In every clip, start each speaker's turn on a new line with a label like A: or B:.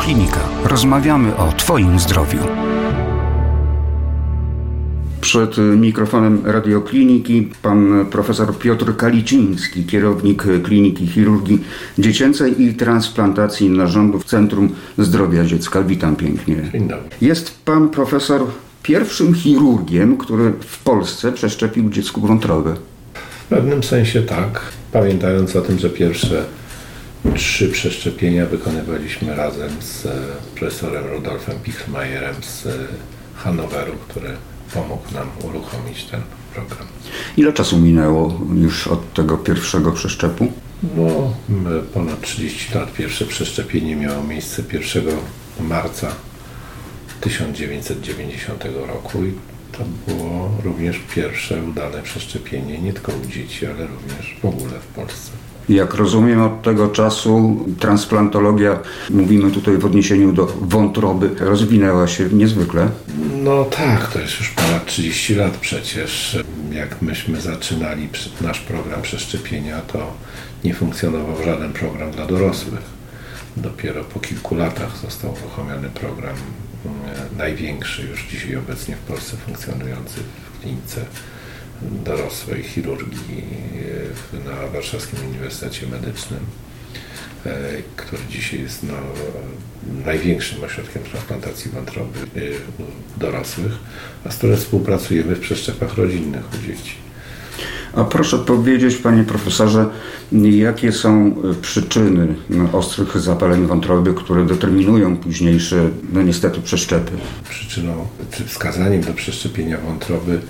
A: Radioklinika. Rozmawiamy o Twoim zdrowiu. Przed mikrofonem radiokliniki pan profesor Piotr Kaliciński, kierownik Kliniki Chirurgii Dziecięcej i Transplantacji Narządów Centrum Zdrowia Dziecka. Witam pięknie.
B: Dzień dobry.
A: Jest pan profesor pierwszym chirurgiem, który w Polsce przeszczepił dziecku wątrobę.
B: W pewnym sensie tak, pamiętając o tym, że pierwsze trzy przeszczepienia wykonywaliśmy razem z profesorem Rudolfem Pichlmajerem z Hanoweru, który pomógł nam uruchomić ten program.
A: Ile czasu minęło już od tego pierwszego przeszczepu?
B: No, ponad 30 lat. Pierwsze przeszczepienie miało miejsce 1 marca 1990 roku i to było również pierwsze udane przeszczepienie nie tylko u dzieci, ale również w ogóle w Polsce.
A: Jak rozumiem, od tego czasu transplantologia, mówimy tutaj w odniesieniu do wątroby, rozwinęła się niezwykle.
B: No tak, to jest już ponad 30 lat przecież. Jak myśmy zaczynali nasz program przeszczepienia, to nie funkcjonował żaden program dla dorosłych. Dopiero po kilku latach został uruchomiony program e, największy już dzisiaj obecnie w Polsce funkcjonujący w klinice dorosłej chirurgii na Warszawskim Uniwersytecie Medycznym, e, który dzisiaj jest no, największym ośrodkiem transplantacji wątroby e, dorosłych, a z którym współpracujemy w przeszczepach rodzinnych u dzieci.
A: A proszę powiedzieć, panie profesorze, jakie są przyczyny no, ostrych zapaleń wątroby, które determinują późniejsze, no niestety, przeszczepy?
B: Przyczyną czy wskazaniem do przeszczepienia wątroby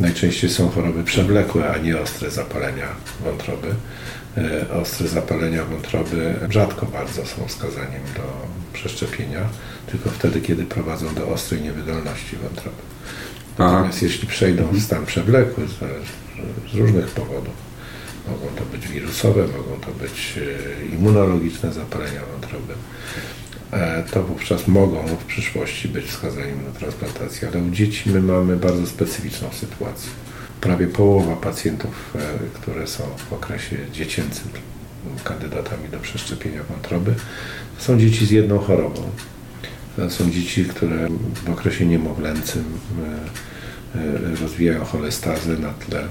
B: Najczęściej są choroby przewlekłe, a nie ostre zapalenia wątroby. E, ostre zapalenia wątroby rzadko bardzo są wskazaniem do przeszczepienia, tylko wtedy, kiedy prowadzą do ostrej niewydolności wątroby. Natomiast a. jeśli przejdą w stan przewlekły z, różnych powodów, mogą to być wirusowe, mogą to być e, immunologiczne zapalenia wątroby, to wówczas mogą w przyszłości być wskazaniem na transplantację, ale u dzieci my mamy bardzo specyficzną sytuację. Prawie połowa pacjentów, e, które są w okresie dziecięcym kandydatami do przeszczepienia wątroby, są dzieci z jedną chorobą. E, są dzieci, które w okresie niemowlęcym rozwijają cholestazę na tle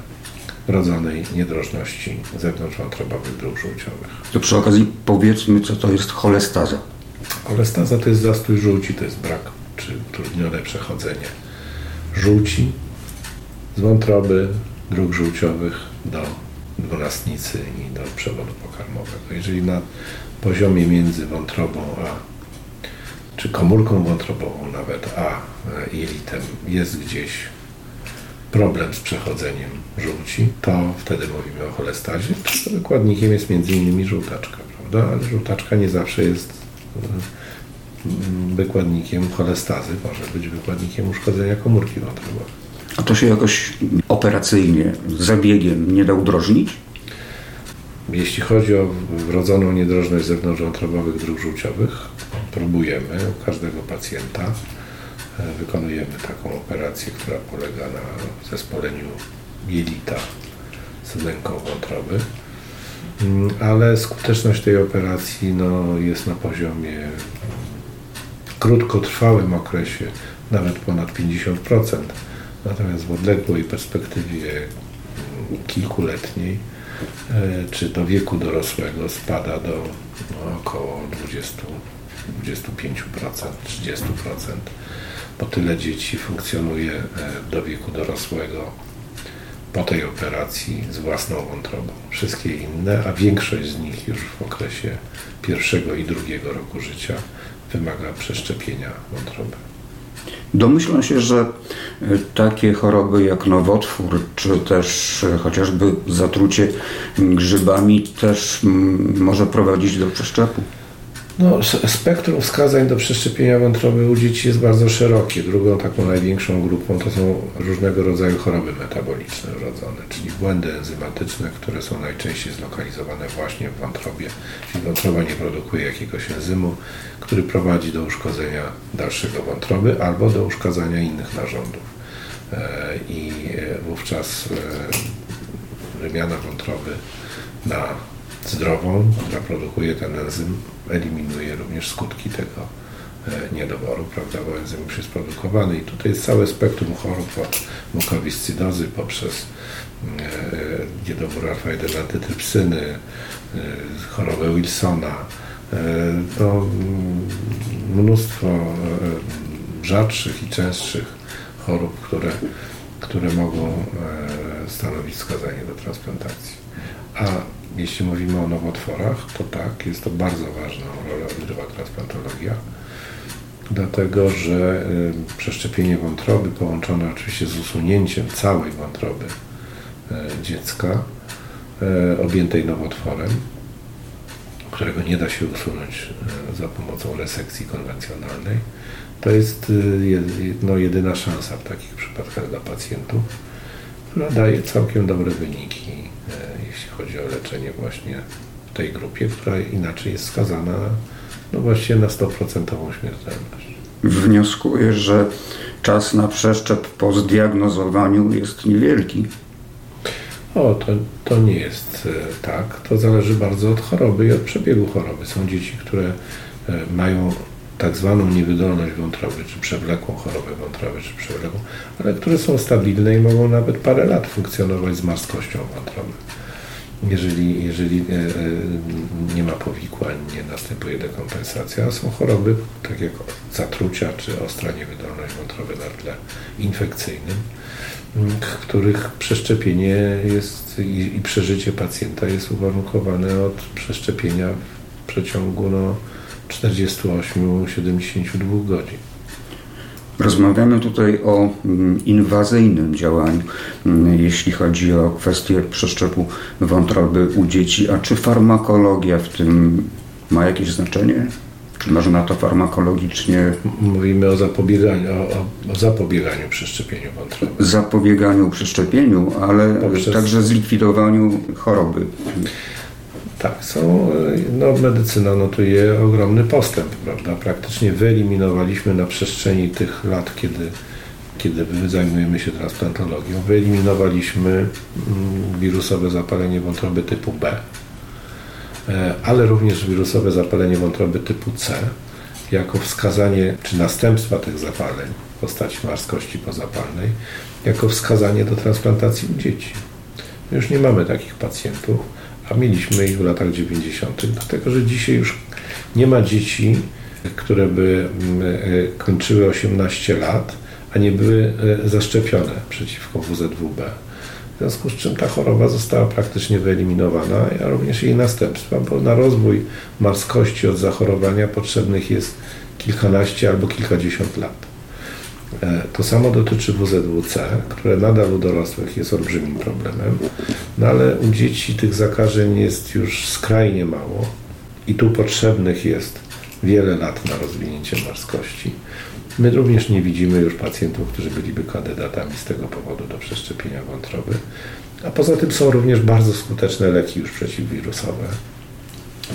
B: wrodzonej niedrożności zewnątrzwątrobowych dróg żółciowych.
A: To przy okazji powiedzmy, co to jest cholestaza.
B: Kolestaza to jest zastój żółci, to jest brak czy utrudnione przechodzenie żółci z wątroby, dróg żółciowych do dwunastnicy i do przewodu pokarmowego. Jeżeli na poziomie między wątrobą a czy komórką wątrobową nawet, a jelitem jest gdzieś problem z przechodzeniem żółci, to wtedy mówimy o cholestazie. Wykładnikiem jest między innymi żółtaczka, prawda? Ale żółtaczka nie zawsze jest wykładnikiem cholestazy, może być wykładnikiem uszkodzenia komórki wątrobowej.
A: A to się jakoś operacyjnie, zabiegiem nie da udrożnić?
B: Jeśli chodzi o wrodzoną niedrożność zewnątrzwątrobowych dróg żółciowych, próbujemy u każdego pacjenta. E, wykonujemy taką operację, która polega na zespoleniu jelita z wnęką wątroby Mm, ale skuteczność tej operacji no, jest na poziomie w krótkotrwałym okresie nawet ponad 50%, natomiast w odległej perspektywie mm, kilkuletniej e, czy do wieku dorosłego spada do no, około 20, 25%, 30%, bo tyle dzieci funkcjonuje e, do wieku dorosłego po tej operacji z własną wątrobą. Wszystkie inne, a większość z nich już w okresie pierwszego i drugiego roku życia wymaga przeszczepienia wątroby.
A: Domyślam się, że e, takie choroby jak nowotwór, czy też e, chociażby zatrucie grzybami też może prowadzić do przeszczepu.
B: No, spektrum wskazań do przeszczepienia wątroby u dzieci jest bardzo szerokie. Drugą taką największą grupą to są różnego rodzaju choroby metaboliczne wrodzone, czyli błędy enzymatyczne, które są najczęściej zlokalizowane właśnie w wątrobie. Czyli wątroba nie produkuje jakiegoś enzymu, który prowadzi do uszkodzenia dalszego wątroby albo do uszkadzania innych narządów. E, I e, wówczas e, wymiana wątroby na zdrową, która produkuje ten enzym, eliminuje również skutki tego niedoboru, prawda, bo enzym już jest produkowany i tutaj jest całe spektrum chorób od mukowiscydozy poprzez niedobór alfa-1 antytrypsyny, chorobę Wilsona, to mm, mnóstwo rzadszych i częstszych chorób, które, które mogą stanowić wskazanie do transplantacji. A jeśli mówimy o nowotworach, to tak, jest to bardzo ważna rola odgrywa transplantologia, dlatego że y, przeszczepienie wątroby połączone oczywiście z usunięciem całej wątroby y, dziecka y, objętej nowotworem, którego nie da się usunąć za pomocą resekcji konwencjonalnej, to jest no, jedyna szansa w takich przypadkach dla pacjentów, która daje całkiem dobre wyniki jeśli chodzi o leczenie właśnie w tej grupie, która inaczej jest skazana no właśnie na 100% śmiertelność.
A: Wnioskuję, że czas na przeszczep po zdiagnozowaniu jest niewielki.
B: O, to, to nie jest e, tak. To zależy bardzo od choroby i od przebiegu choroby. Są dzieci, które e, mają tak zwaną niewydolność wątroby, czy przewlekłą chorobę wątroby, czy przewlekłą, ale które są stabilne i mogą nawet parę lat funkcjonować z marskością wątroby jeżeli, jeżeli e, e, nie ma powikłań, nie następuje dekompensacja. Są choroby, tak jak zatrucia czy ostra niewydolność wątroby na tle infekcyjnym, których przeszczepienie jest i, i przeżycie pacjenta jest uwarunkowane od przeszczepienia w przeciągu no, 48-72 godzin.
A: Rozmawiamy tutaj o mm, inwazyjnym działaniu, mm, jeśli chodzi o kwestię przeszczepu wątroby u dzieci. A czy farmakologia w tym ma jakieś znaczenie? Czy można to farmakologicznie...
B: Mówimy o zapobieganiu, o, o zapobieganiu przeszczepieniu wątroby.
A: Zapobieganiu przeszczepieniu, ale Poprzez... także zlikwidowaniu choroby.
B: Tak, są, no, medycyna notuje ogromny postęp, prawda? Praktycznie wyeliminowaliśmy na przestrzeni tych lat, kiedy, kiedy zajmujemy się transplantologią, wyeliminowaliśmy mm, wirusowe zapalenie wątroby typu B, e, ale również wirusowe zapalenie wątroby typu C, jako wskazanie, czy następstwa tych zapaleń w postaci marskości pozapalnej, jako wskazanie do transplantacji u dzieci. Już nie mamy takich pacjentów a mieliśmy ich w latach 90., dlatego że dzisiaj już nie ma dzieci, które by mm, e, kończyły 18 lat, a nie były e, zaszczepione przeciwko WZWB. W związku z czym ta choroba została praktycznie wyeliminowana, a również jej następstwa, bo na rozwój marskości od zachorowania potrzebnych jest kilkanaście albo kilkadziesiąt lat. E, to samo dotyczy WZWC, które nadal u dorosłych jest olbrzymim problemem, no ale u dzieci tych zakażeń jest już skrajnie mało i tu potrzebnych jest wiele lat na rozwinięcie marskości. My również nie widzimy już pacjentów, którzy byliby kandydatami z tego powodu do przeszczepienia wątroby. A poza tym są również bardzo skuteczne leki już przeciwwirusowe,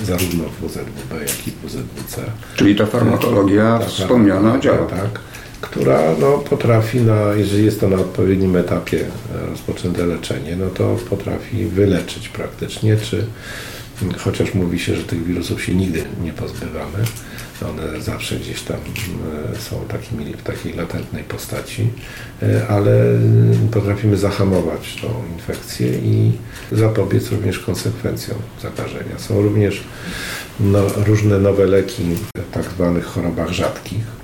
B: zarówno w WZWB, jak i w WZWC.
A: Czyli ta farmakologia ta, wspomniana działa.
B: Tak która no, potrafi, na, jeżeli jest to na odpowiednim etapie e, rozpoczęte leczenie, no to potrafi wyleczyć praktycznie, czy chociaż mówi się, że tych wirusów się nigdy nie pozbywamy, one zawsze gdzieś tam e, są takimi, w takiej latentnej postaci, e, ale potrafimy zahamować tą infekcję i zapobiec również konsekwencjom zakażenia. Są również no, różne nowe leki w tak zwanych chorobach rzadkich,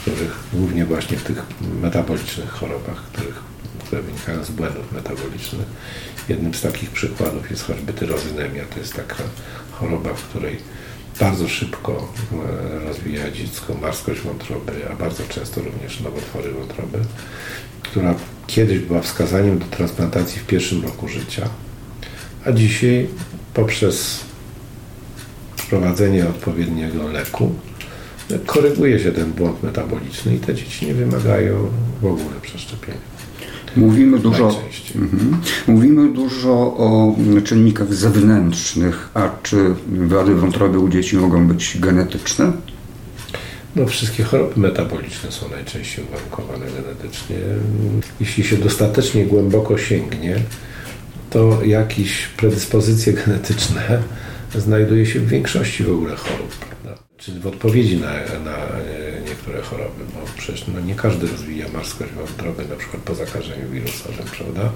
B: których głównie właśnie w tych metabolicznych chorobach, których, które wynikają z błędów metabolicznych. Jednym z takich przykładów jest choćby tyrozynemia. To jest taka choroba, w której bardzo szybko e, rozwija dziecko marskość wątroby, a bardzo często również nowotwory wątroby, która kiedyś była wskazaniem do transplantacji w pierwszym roku życia, a dzisiaj poprzez wprowadzenie odpowiedniego leku koryguje się ten błąd metaboliczny i te dzieci nie wymagają w ogóle przeszczepienia.
A: Mówimy dużo, mhm. mówimy dużo o czynnikach zewnętrznych, a czy wady wątroby u dzieci mogą być genetyczne?
B: No, wszystkie choroby metaboliczne są najczęściej uwarunkowane genetycznie. Jeśli się dostatecznie głęboko sięgnie, to jakieś predyspozycje genetyczne znajduje się w większości w ogóle chorób czy w odpowiedzi na, na niektóre choroby, bo przecież no, nie każdy rozwija marskość wątroby, na przykład po zakażeniu wirusowym, prawda?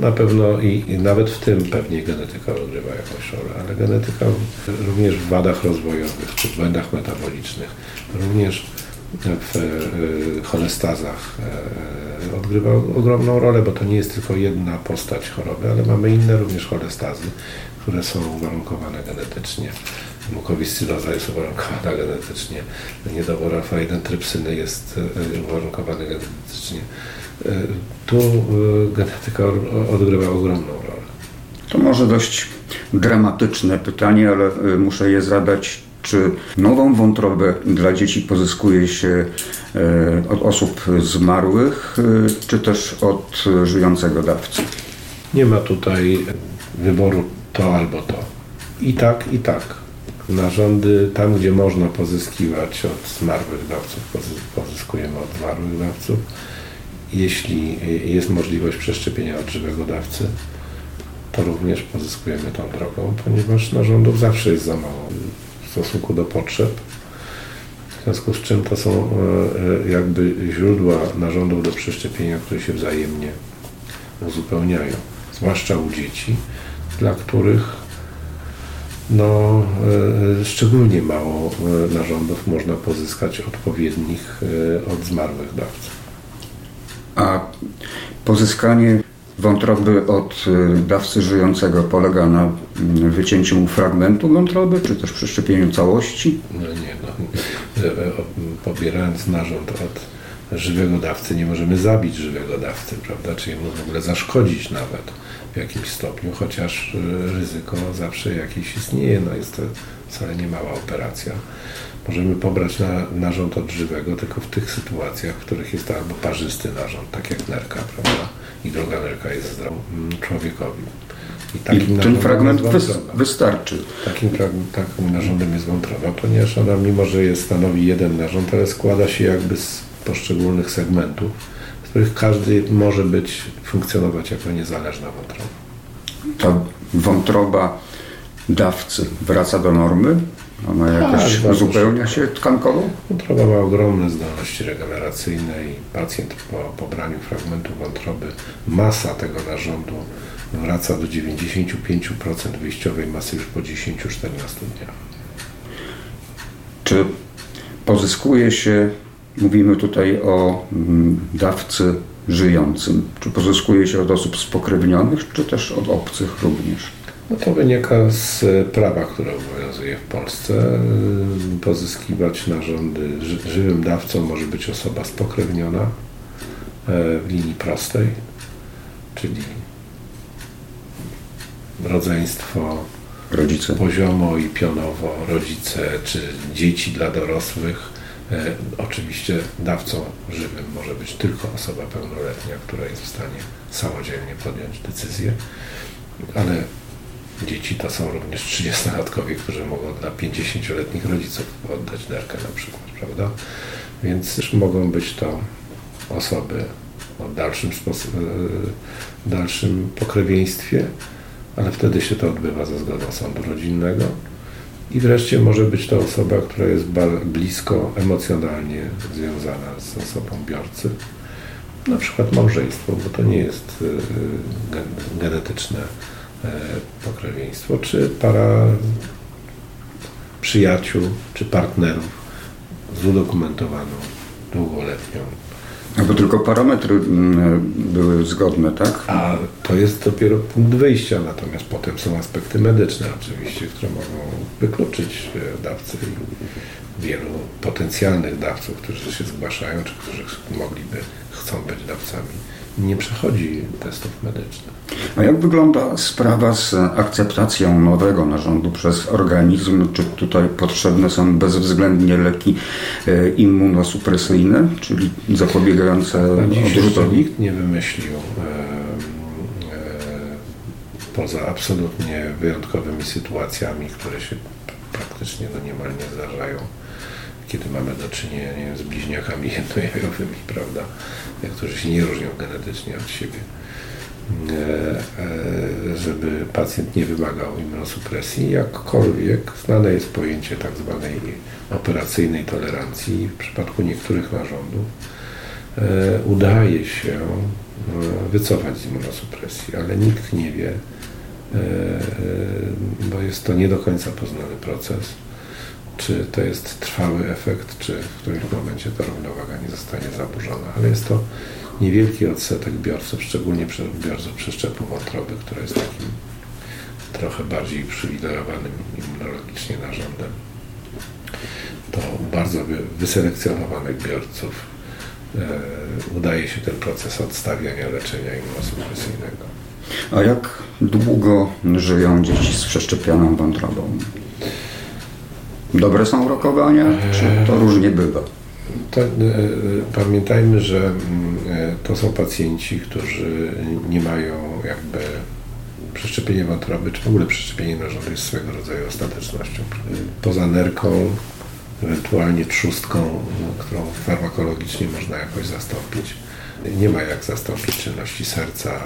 B: Na pewno i, i, nawet w tym pewnie genetyka odgrywa jakąś rolę, ale genetyka również w wadach rozwojowych czy w błędach metabolicznych, również w e, cholestazach e, odgrywa ogromną rolę, bo to nie jest tylko jedna postać choroby, ale mamy inne również cholestazy, które są uwarunkowane genetycznie. Mukowiscydoza jest uwarunkowana genetycznie, niedobór alfa-1 trypsyny jest e, uwarunkowany genetycznie. Tu genetyka odgrywa ogromną rolę.
A: To może dość dramatyczne pytanie, ale muszę je zadać czy nową wątrobę dla dzieci pozyskuje się e, od osób zmarłych, e, czy też od żyjącego dawcy?
B: Nie ma tutaj wyboru to albo to. I tak, i tak. Narządy tam, gdzie można pozyskiwać od zmarłych dawców, pozyskujemy od zmarłych dawców. Jeśli jest możliwość przeszczepienia od żywego dawcy, to również pozyskujemy tą drogą, ponieważ narządów zawsze jest za mało stosunku do potrzeb. W związku z czym to są e, e, jakby źródła narządów do przeszczepienia, które się wzajemnie uzupełniają, zwłaszcza u dzieci, dla których no, e, szczególnie mało narządów można pozyskać odpowiednich od zmarłych dawców.
A: A pozyskanie wątroby od dawcy żyjącego polega na wycięciu fragmentu wątroby, czy też przeszczepieniu całości?
B: No nie, no. E, e, pobierając narząd od żywego dawcy nie możemy zabić żywego dawcy, prawda? Czyli mu w ogóle zaszkodzić nawet w jakimś stopniu, chociaż y, ryzyko zawsze jakieś istnieje. No jest to wcale nie mała operacja. Możemy pobrać na, narząd od żywego tylko w tych sytuacjach, w których jest to albo parzysty narząd, tak jak nerka, prawda? i droga nerka jest zdrowa człowiekowi.
A: I, I ten fragment wystarczy.
B: Takim, takim narządem jest wątroba, ponieważ ona mimo, że jest, stanowi jeden narząd, ale składa się jakby z poszczególnych segmentów, z których każdy może być, funkcjonować jako niezależna wątroba.
A: Ta wątroba dawcy wraca do normy? Ona jakoś tak, uzupełnia się tkankowo?
B: Wątroba ma ogromne zdolności regeneracyjne i pacjent po pobraniu fragmentu wątroby, masa tego narządu wraca do 95% wyjściowej masy już po 10-14 dniach.
A: Czy pozyskuje się, mówimy tutaj o mm, dawcy żyjącym, czy pozyskuje się od osób spokrewnionych, czy też od obcych również?
B: No to wynika z prawa, które obowiązuje w Polsce. Pozyskiwać narządy żywym dawcą może być osoba spokrewniona e, w linii prostej, czyli rodzeństwo
A: rodzice.
B: poziomo i pionowo, rodzice czy dzieci dla dorosłych. E, oczywiście dawcą żywym może być tylko osoba pełnoletnia, która jest w stanie samodzielnie podjąć decyzję, ale Dzieci to są również 30-latkowie, którzy mogą dla 50-letnich rodziców oddać nerkę na przykład, prawda? Więc też mogą być to osoby o dalszym, e, dalszym pokrewieństwie, ale wtedy się to odbywa za zgodą sądu rodzinnego. I wreszcie może być to osoba, która jest blisko emocjonalnie związana z osobą biorcy. Na przykład małżeństwo, bo to nie jest e, genetyczne E, pokrewieństwo, czy para przyjaciół, czy partnerów z udokumentowaną długoletnią.
A: Albo tylko parametry mm, były zgodne, tak?
B: A to jest dopiero punkt wyjścia, natomiast potem są aspekty medyczne oczywiście, które mogą wykluczyć e, dawcy i wielu potencjalnych dawców, którzy się zgłaszają, czy którzy mogliby, chcą być dawcami nie przechodzi testów medycznych.
A: A jak wygląda sprawa z akceptacją nowego narządu przez organizm? Czy tutaj potrzebne są bezwzględnie leki e, immunosupresyjne, czyli zapobiegające odrzutowi?
B: Nikt nie wymyślił e, poza absolutnie wyjątkowymi sytuacjami, które się praktycznie no niemal nie zdarzają kiedy mamy do czynienia nie wiem, z bliźniakami jednojajowymi, prawda, którzy się nie różnią genetycznie od siebie. żeby pacjent nie wymagał immunosupresji. Jakkolwiek znane jest pojęcie tak zwanej operacyjnej tolerancji. W przypadku niektórych narządów udaje się wycofać z immunosupresji, ale nikt nie wie, bo jest to nie do końca poznany proces czy to jest trwały efekt, czy w którymś momencie ta równowaga nie zostanie zaburzona. Ale jest to niewielki odsetek biorców, szczególnie biorców przeszczepu wątroby, który jest takim trochę bardziej przywilejowanym immunologicznie narządem. To bardzo wyselekcjonowanych biorców e, udaje się ten proces odstawiania leczenia immunosupresyjnego.
A: A jak długo żyją dzieci z przeszczepioną wątrobą? Dobre są rokowania, czy to różnie bywa?
B: To, e, pamiętajmy, że mm, e, to są pacjenci, którzy nie mają jakby przeszczepienie wątroby, czy w ogóle przeszczepienie narządu jest swego rodzaju ostatecznością. Poza nerką, ewentualnie trzustką, którą farmakologicznie można jakoś zastąpić. Nie ma jak zastąpić czynności serca,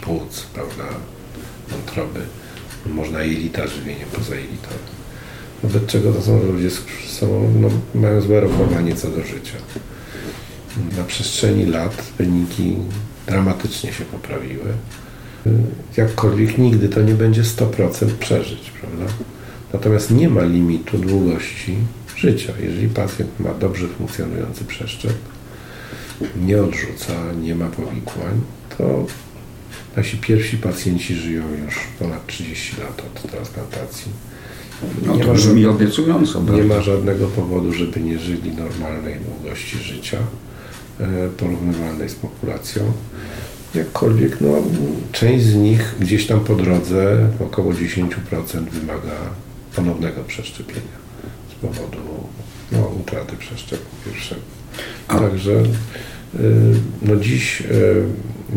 B: płuc, prawda, wątroby. Można jelita żywieniem pozajelitowym wobec czego to są ludzie, są, no, mają złe rokowanie co do życia. Na przestrzeni lat wyniki dramatycznie się poprawiły. Jakkolwiek nigdy to nie będzie 100% przeżyć, prawda? Natomiast nie ma limitu długości życia. Jeżeli pacjent ma dobrze funkcjonujący przeszczep, nie odrzuca, nie ma powikłań, to nasi pierwsi pacjenci żyją już ponad 30 lat od transplantacji
A: no to brzmi obiecująco.
B: Nie ma żadnego powodu, żeby nie żyli normalnej długości życia e, porównywalnej z populacją. Jakkolwiek no, część z nich gdzieś tam po drodze, około 10% wymaga ponownego przeszczepienia z powodu no, utraty przeszczepu pierwszego. Także e, no dziś e,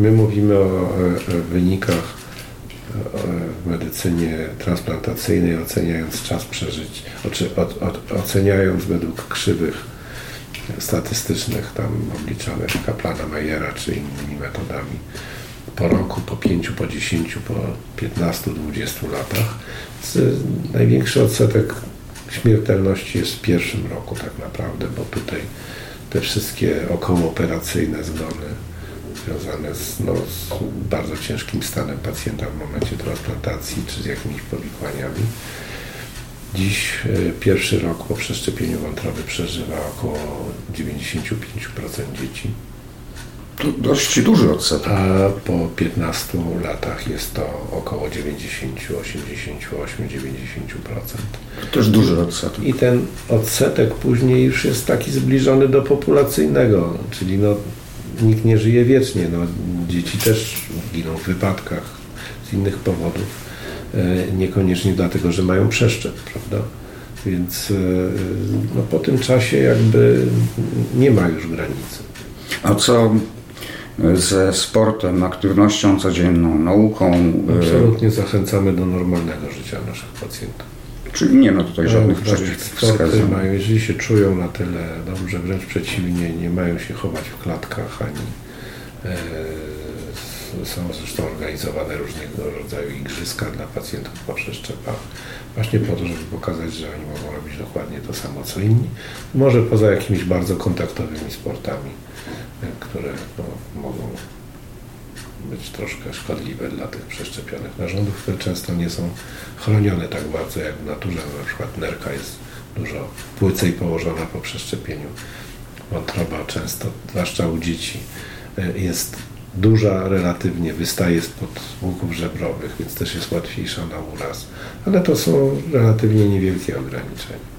B: my mówimy o wynikach w medycynie transplantacyjnej, oceniając czas przeżyć, oceniając według krzywych statystycznych, tam obliczanych Kaplana, Majera czy innymi metodami, po roku, po pięciu, po dziesięciu, po 15, 20 latach. Największy odsetek śmiertelności jest w pierwszym roku tak naprawdę, bo tutaj te wszystkie okołooperacyjne zgony związane z, no, z bardzo ciężkim stanem pacjenta w momencie transplantacji czy z jakimiś powikłaniami. Dziś e, pierwszy rok po przeszczepieniu wątroby przeżywa około 95% dzieci.
A: To dość duży odsetek.
B: A po 15 latach jest to około 90, 88, 90%.
A: To też duży odsetek.
B: I ten odsetek później już jest taki zbliżony do populacyjnego, czyli no nikt nie żyje wiecznie. No, dzieci też giną w wypadkach z innych powodów. E, niekoniecznie dlatego, że mają przeszczep, prawda? Więc e, no, po tym czasie jakby nie ma już granicy.
A: A co ze sportem, aktywnością codzienną, nauką?
B: E, Absolutnie zachęcamy do normalnego życia naszych pacjentów.
A: Czyli nie ma tutaj żadnych przeciwwskazań.
B: Mają, jeżeli się czują na tyle dobrze, wręcz przeciwnie, nie mają się chować w klatkach, ani e, są zresztą organizowane różnego rodzaju igrzyska dla pacjentów po przeszczepach, właśnie po to, żeby pokazać, że oni mogą robić dokładnie to samo co inni. Może poza jakimiś bardzo kontaktowymi sportami, e, które no, mogą być troszkę szkodliwe dla tych przeszczepionych narządów, które często nie są chronione tak bardzo jak w naturze. Na przykład nerka jest dużo płycej położona po przeszczepieniu. Wątroba często, zwłaszcza u dzieci, e, jest duża relatywnie, wystaje spod łuków żebrowych, więc też jest łatwiejsza na uraz. Ale to są relatywnie niewielkie ograniczenia.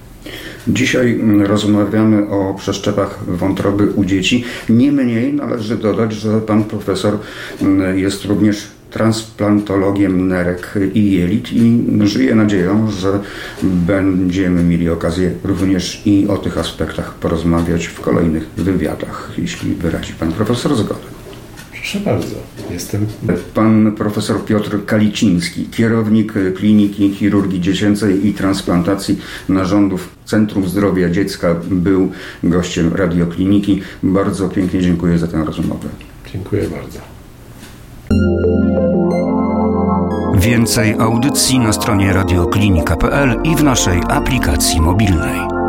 A: Dzisiaj rozmawiamy o przeszczepach wątroby u dzieci. Niemniej należy dodać, że pan profesor mm, jest również transplantologiem nerek i jelit i żyje nadzieją, że będziemy mieli okazję również i o tych aspektach porozmawiać w kolejnych wywiadach, jeśli wyrazi pan profesor zgodę.
B: Proszę bardzo, jestem.
A: Pan profesor Piotr Kaliciński, kierownik Kliniki Chirurgii Dziecięcej i Transplantacji Narządów Centrum Zdrowia Dziecka, był gościem radiokliniki. Bardzo pięknie dziękuję za tę rozmowę.
B: Dziękuję bardzo.
A: Więcej audycji na stronie radioklinika.pl i w naszej aplikacji mobilnej.